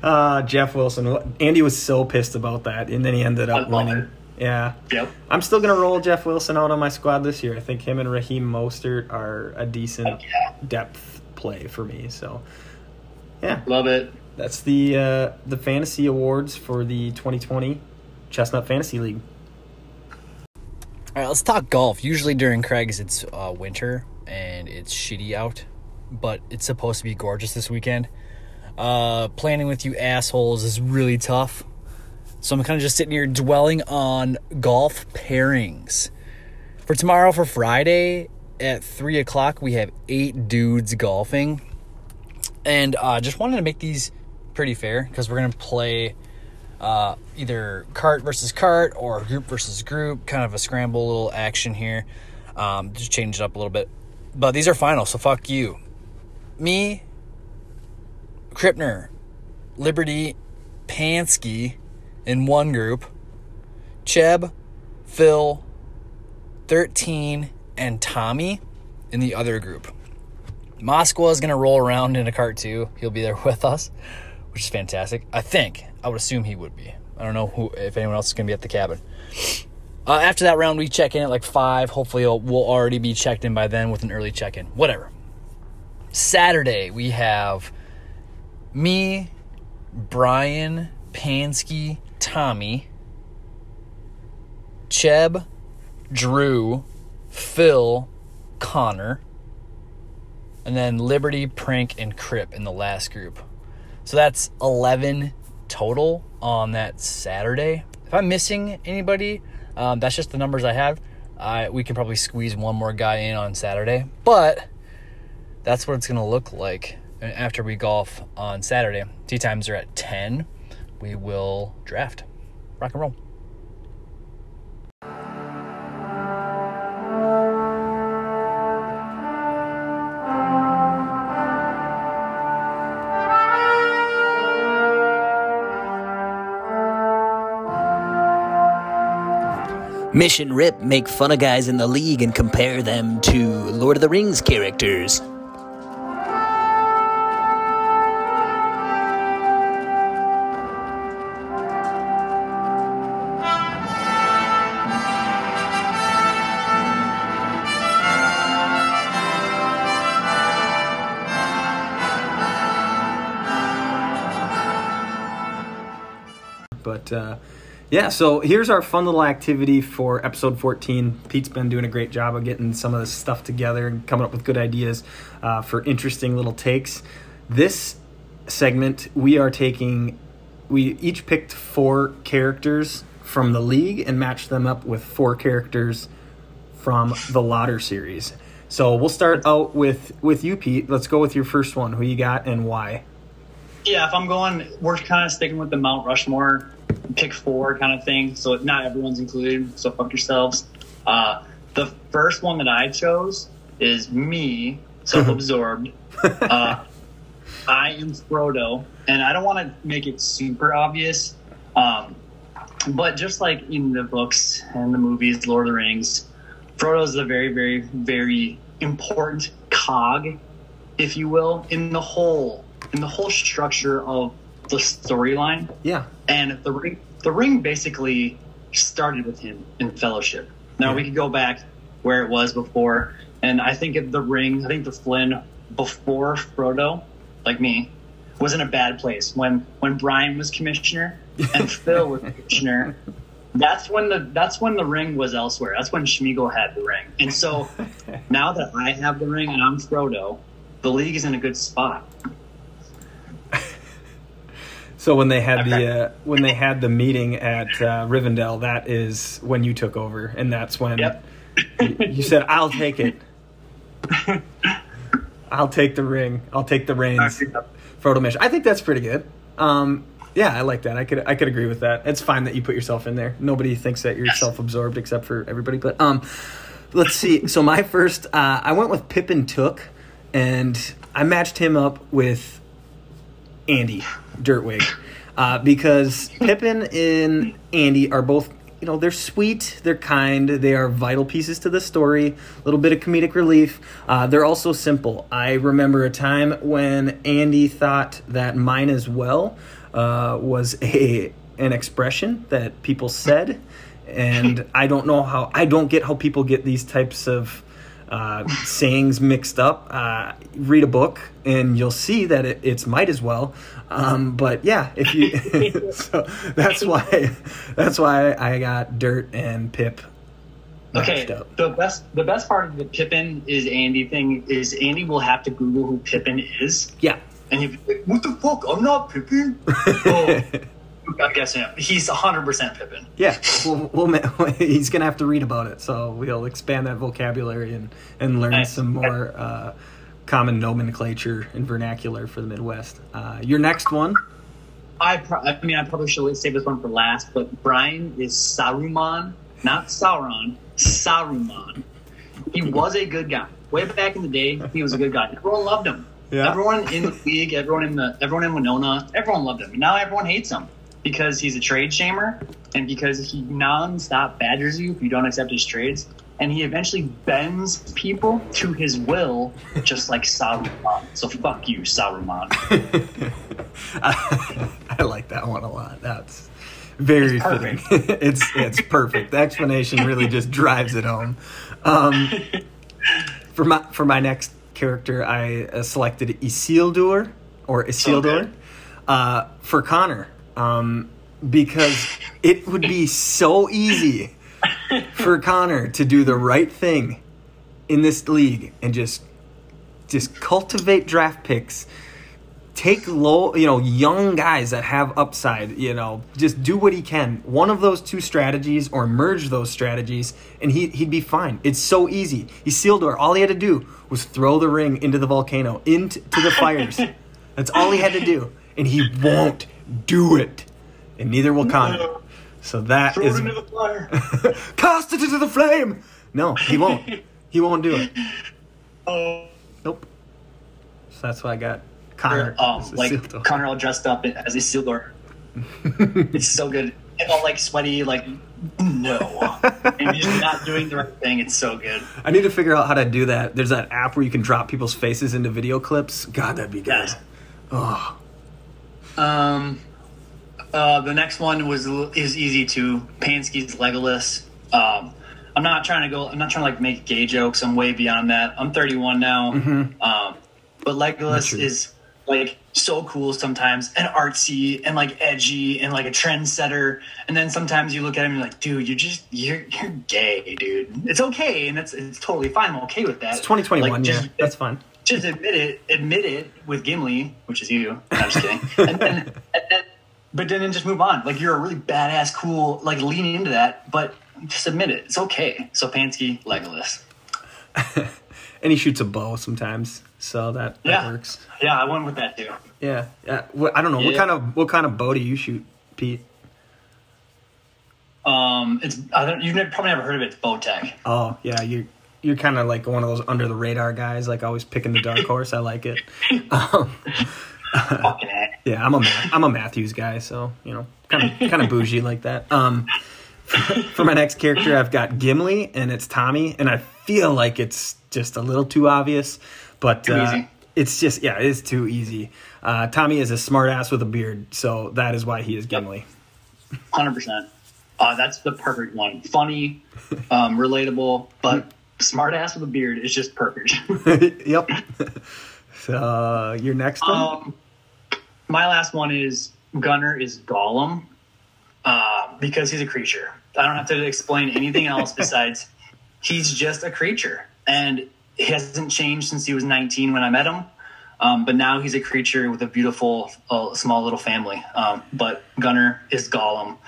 Uh, Jeff Wilson. Andy was so pissed about that, and then he ended up winning. it. Yeah. Yep. I'm still gonna roll Jeff Wilson out on my squad this year. I think him and Raheem Mostert are a decent Heck yeah. depth play for me. So, yeah, Love it. that's the uh, the fantasy awards for the 2020 Chestnut Fantasy League. All right, let's talk golf. Usually during Craig's, it's uh, winter and it's shitty out, but it's supposed to be gorgeous this weekend. Uh, planning with you assholes is really tough. So I'm kind of just sitting here dwelling on golf pairings. For tomorrow, for Friday at 3 o'clock, we have eight dudes golfing. And uh, just wanted to make these pretty fair because we're going to play uh, either cart versus cart or group versus group, kind of a scramble little action here. Um, just change it up a little bit. But these are final, so fuck you. Me, Kripner, Liberty, Pansky in one group, Cheb, Phil, 13, and Tommy in the other group. Moscow is going to roll around in a cart too. He'll be there with us, which is fantastic. I think. I would assume he would be. I don't know who if anyone else is going to be at the cabin. Uh, after that round, we check in at like five. Hopefully, we'll, we'll already be checked in by then with an early check in. Whatever. Saturday, we have me, Brian, Pansky, Tommy, Cheb, Drew, Phil, Connor, and then Liberty, Prank, and Crip in the last group. So that's 11 total on that Saturday. If I'm missing anybody, um, that's just the numbers I have. I, we can probably squeeze one more guy in on Saturday, but that's what it's going to look like after we golf on Saturday. Tee times are at 10. We will draft. Rock and roll. Mission Rip make fun of guys in the league and compare them to Lord of the Rings characters. Yeah, so here's our fun little activity for episode 14. Pete's been doing a great job of getting some of this stuff together and coming up with good ideas uh, for interesting little takes. This segment, we are taking, we each picked four characters from the league and matched them up with four characters from the Lauder series. So we'll start out with with you, Pete. Let's go with your first one. Who you got and why? Yeah, if I'm going, we're kind of sticking with the Mount Rushmore pick four kind of thing. So not everyone's included. So fuck yourselves. Uh, the first one that I chose is me, self-absorbed. uh, I am Frodo, and I don't want to make it super obvious, um, but just like in the books and the movies, Lord of the Rings, Frodo is a very, very, very important cog, if you will, in the whole in the whole structure of the storyline. Yeah. And the ring, the ring basically started with him in Fellowship. Now we could go back where it was before, and I think the ring, I think the Flynn before Frodo, like me, was in a bad place when when Brian was commissioner and Phil was commissioner. That's when the that's when the ring was elsewhere. That's when Sméagol had the ring, and so now that I have the ring and I'm Frodo, the league is in a good spot. So when they had Okay. the uh, when they had the meeting at uh, Rivendell, that is when you took over, and that's when Yep. you, you said, "I'll take it. I'll take the ring. I'll take the reins." Frodo Mish. I think that's pretty good. Um, yeah, I like that. I could I could agree with that. It's fine that you put yourself in there. Nobody thinks that you're Yes. self-absorbed except for everybody. But um, let's see. So my first, uh, I went with Pippin Took, and I matched him up with Andy Dirtwig uh, because Pippin and Andy are both you know they're sweet they're kind they are vital pieces to the story a little bit of comedic relief uh, they're also simple i remember a time when andy thought that mine as well uh, was a an expression that people said and i don't know how i don't get how people get these types of uh, sayings mixed up. Uh, read a book and you'll see that it, it's might as well. Um, but yeah, if you, so that's why that's why I got Dirt and Pip Okay, the best the best part of the Pippin is Andy thing is Andy will have to Google who Pippin is, Yeah, and he'll be like, "What the fuck? I'm not Pippin." oh, I guess him. He's 100 percent Pippin. yeah. We'll, we'll, he's gonna have to read about it, so we'll expand that vocabulary and and learn some more uh, common nomenclature and vernacular for the Midwest. Uh, your next one. I pro- I mean I probably should save this one for last, but Brian is Saruman, not Sauron. Saruman. He was a good guy. Way back in the day, he was a good guy. Everyone loved him. Yeah. Everyone in the league, everyone in the everyone in Winona, everyone loved him. Now everyone hates him because he's a trade shamer and because he non-stop badgers you if you don't accept his trades. And he eventually bends people to his will, just like Saruman. So fuck you, Saruman. I like that one a lot. That's Very It's perfect. fitting. it's it's perfect. The explanation really just drives it home. Um, for my for my next character, I uh, selected Isildur or Isildur Okay. uh, for Connor um, because it would be so easy for Connor to do the right thing in this league and just just cultivate draft picks take low, you know, young guys that have upside, you know, just do what he can. One of those two strategies or merge those strategies and he he'd be fine. It's so easy. Isildur, all he had to do was throw the ring into the volcano, into the fires. That's all he had to do. And he won't do it. And neither will Connor. So that Throw is it into the fire. cast it into the flame. No, he won't. He won't do it. Oh, Nope. So that's why I got Connor. um, like. Connor all dressed up as a Isildur. it's so good. And all like sweaty, like no, and just not doing the right thing. It's so good. I need to figure out how to do that. There's that app where you can drop people's faces into video clips. God, that'd be good. Yes. Oh, Um, uh, the next one was is easy too. Pansky's Legolas. Um, I'm not trying to go. I'm not trying to like make gay jokes. I'm way beyond that. I'm 31 now. Um, but Legolas is like so cool sometimes and artsy and like edgy and like a trendsetter. And then sometimes you look at him and you're like, dude, you're just you're you're gay, dude. It's okay, and that's it's totally fine. I'm okay with that. it's 2021. Like, yeah, that's fine. just admit it, admit it with Gimli, which is you. No, I'm just kidding. and then, but then just move on. Like you're a really badass, cool. Like lean into that, but just admit it. It's okay. So Pansky, Legolas. And he shoots a bow sometimes, so that, that Yeah. works. Yeah, I went with that too. Yeah. yeah. I don't know what kind of what kind of bow do you shoot, Pete? Um, it's I don't you've never, probably never heard of it. It's Bowtech. Oh yeah, you you're kind of like one of those under the radar guys, like always picking the dark horse. I like it. Um, Fucking yeah, I'm a Ma- I'm a Mathews guy, so you know, kind of kind of bougie like that. Um, for my next character, I've got Gimli, and it's Tommy, and I feel like it's just a little too obvious, but Too uh, it's just yeah, it is too easy. Uh, Tommy is a smart ass with a beard, so that is why he is Gimli. Hundred percent. Uh, that's the perfect one. Funny, um, relatable, but smart ass with a beard is just perfect. yep. So uh, your next one. Um, my last one is Gunner is Gollum uh, because he's a creature. I don't have to explain anything else besides he's just a creature, and he hasn't changed since he was 19 when I met him. Um, but now he's a creature with a beautiful, uh, small little family. Um, but Gunner is Gollum.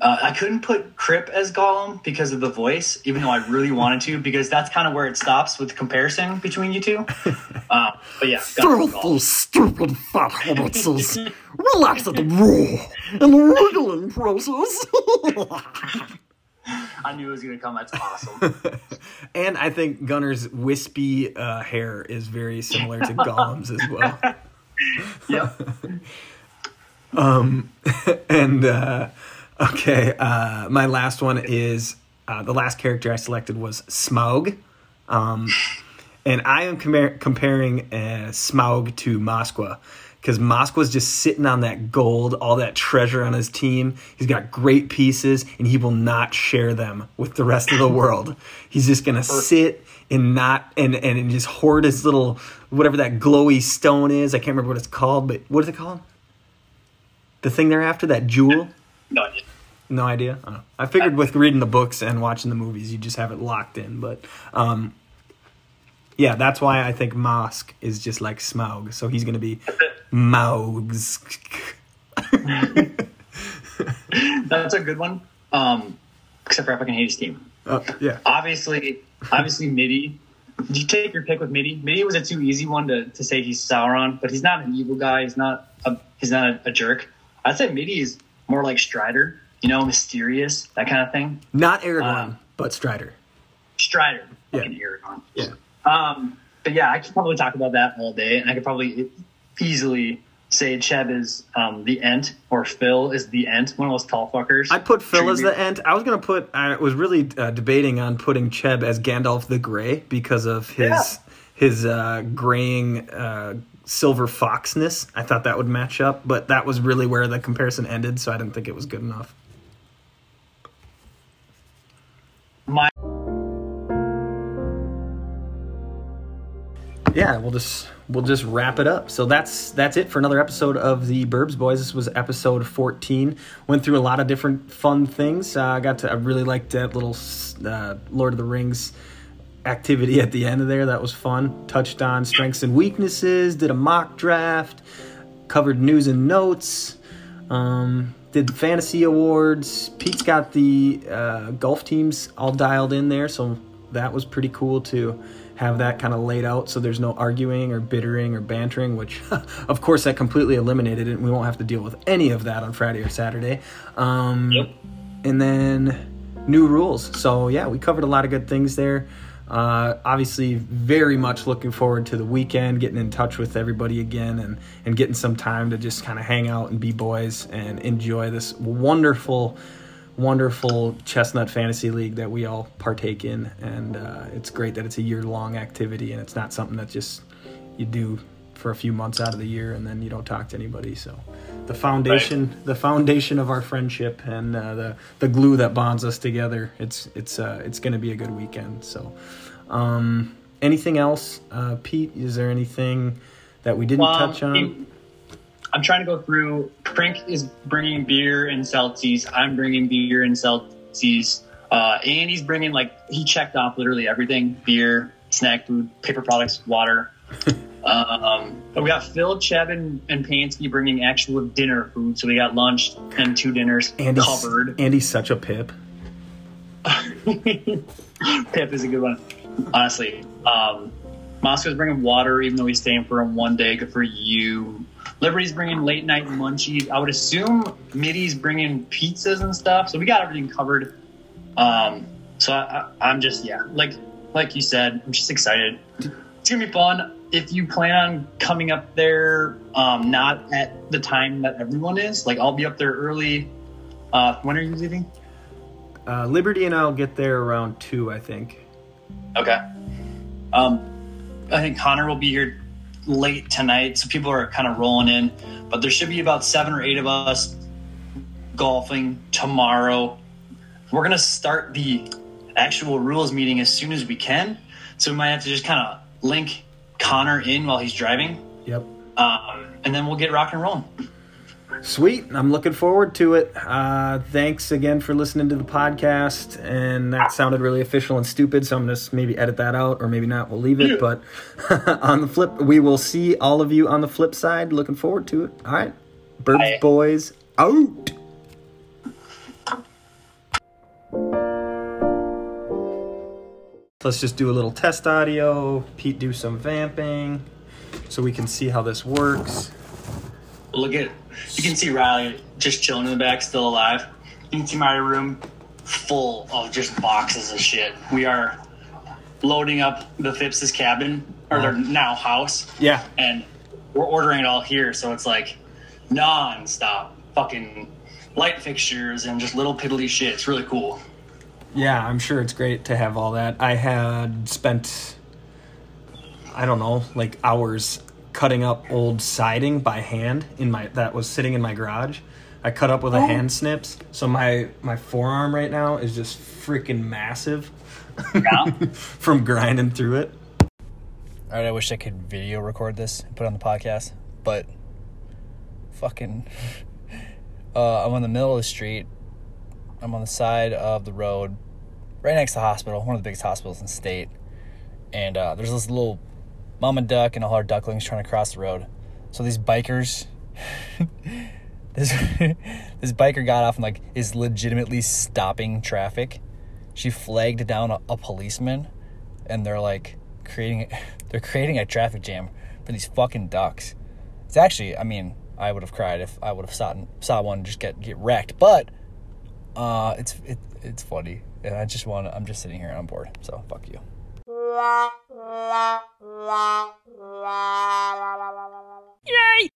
Uh, I couldn't put Crip as Gollum because of the voice, even though I really wanted to, because that's kind of where it stops with comparison between you two. Uh, but yeah, Gunner stupid fat hobbitses. Relax at the raw and wriggling process. I knew it was going to come. That's awesome. And I think Gunner's wispy uh, hair is very similar to Gollum's as well. yep. um, And uh, okay, uh, my last one is uh, the last character I selected was Smaug. Um, and I am compar- comparing uh, Smaug to Moskwa because Moskwa's just sitting on that gold, all that treasure on his team. He's got great pieces, and he will not share them with the rest of the world. He's just gonna sit and not and and just hoard his little whatever that glowy stone is. I can't remember what it's called, but what is it called? The thing they're after, that jewel. No, No idea. Oh. I figured with reading the books and watching the movies, you just have it locked in. But um, yeah, that's why I think Mosk is just like Smaug. So he's going to be Maugs. that's a good one. Um, except for I fucking hate his team. Uh, yeah. Obviously, obviously, Midi. Did you take your pick with Midi? Midi was a too easy one to, to say he's Sauron, but he's not an evil guy. He's not a he's not a, a jerk. I'd say Midi is more like Strider. You know, mysterious, that kind of thing. Not Aragorn, Um, but Strider. Strider, Yeah. fucking Aragorn. Yeah. Um, but yeah, I could probably talk about that all day, and I could probably easily say Cheb is um, the Ent or Phil is the Ent, one of those tall fuckers. I put Phil as the Ent. I was gonna put. I was really uh, debating on putting Cheb as Gandalf the Grey because of his Yeah. his uh, graying uh, silver foxness. I thought that would match up, but that was really where the comparison ended. So I didn't think it was good enough. Yeah, we'll just we'll just wrap it up. So that's that's it for another episode of the Burbs Boys. This was episode 14. Went through a lot of different fun things. Uh, I got to I really liked that little uh, Lord of the Rings activity at the end of there. That was fun. Touched on strengths and weaknesses. Did a mock draft. Covered news and notes. Um, did the fantasy awards. Pete's got the uh, golf teams all dialed in there, so that was pretty cool to have that kind of laid out so there's no arguing or bittering or bantering, which of course that completely eliminated it and we won't have to deal with any of that on Friday or Saturday. Um, Yep. And then new rules. So yeah, we covered a lot of good things there. Uh, obviously, very much looking forward to the weekend, getting in touch with everybody again, and and getting some time to just kind of hang out and be boys and enjoy this wonderful, wonderful chestnut fantasy league that we all partake in. And uh, it's great that it's a year long activity and it's not something that just you do for a few months out of the year and then you don't talk to anybody. So the foundation, the foundation of our friendship and uh, the the glue that bonds us together. It's it's uh, it's going to be a good weekend. So, um, anything else, uh, Pete? Is there anything that we didn't touch on? I'm trying to go through. Frank is bringing beer and Celtics. I'm bringing beer and Celtics. Uh, Andy's bringing like he checked off literally everything: beer, snack food, paper products, water. um, but we got Phil, Chevin, and Pansky bringing actual dinner food. So we got lunch and two dinners Andy's, covered. Andy's such a pip. Pip is a good one, honestly. Um, Moscow's bringing water, even though he's staying for him one day. Good for you. Liberty's bringing late night munchies. I would assume Middy's bringing pizzas and stuff. So we got everything covered. Um, so I, I, I'm just yeah, like like you said, I'm just excited. It's gonna be fun. If you plan on coming up there, um, not at the time that everyone is, like I'll be up there early. Uh, when are you leaving? Uh, Liberty and I'll get there around two, I think. Okay. Um, I think Connor will be here late tonight, so people are kind of rolling in. But there should be about seven or eight of us golfing tomorrow. We're gonna start the actual rules meeting as soon as we can, so we might have to just kind of link Connor in while he's driving, Yep. um, and then we'll get rock and rolling. Sweet. I'm looking forward to it. Uh, thanks again for listening to the podcast. And that sounded really official and stupid, so I'm going to maybe edit that out or maybe not. We'll leave it. But on the flip, we will see all of you on the flip side. Looking forward to it. All right. Burbs Bye. Boys out. Let's just do a little test audio. Pete, do some vamping so we can see how this works. Look at you can see Riley just chilling in the back, still alive. You can see my room full of just boxes of shit. We are loading up the Phipps' cabin or their uh-huh. now house, Yeah. and we're ordering it all here. So it's like non-stop fucking light fixtures and just little piddly shit. It's really cool. Yeah, I'm sure it's great to have all that. I had spent, I don't know, like hours cutting up old siding by hand in my that was sitting in my garage. I cut up with a hand snips, so my my forearm right now is just freaking massive Yeah. from grinding through it. All right, I wish I could video record this and put it on the podcast, but fucking, uh, I'm on the middle of the street. I'm on the side of the road, right next to the hospital, one of the biggest hospitals in the state. And uh, there's this little mama duck and all her ducklings trying to cross the road. So these bikers, this this biker got off and like is legitimately stopping traffic. She flagged down a, a policeman, and they're like creating they're creating a traffic jam for these fucking ducks. It's actually, I mean, I would have cried if I would have saw saw one just get get wrecked, but uh, it's it, it's funny, and I just want I'm just sitting here and I'm bored, so fuck you. イェイ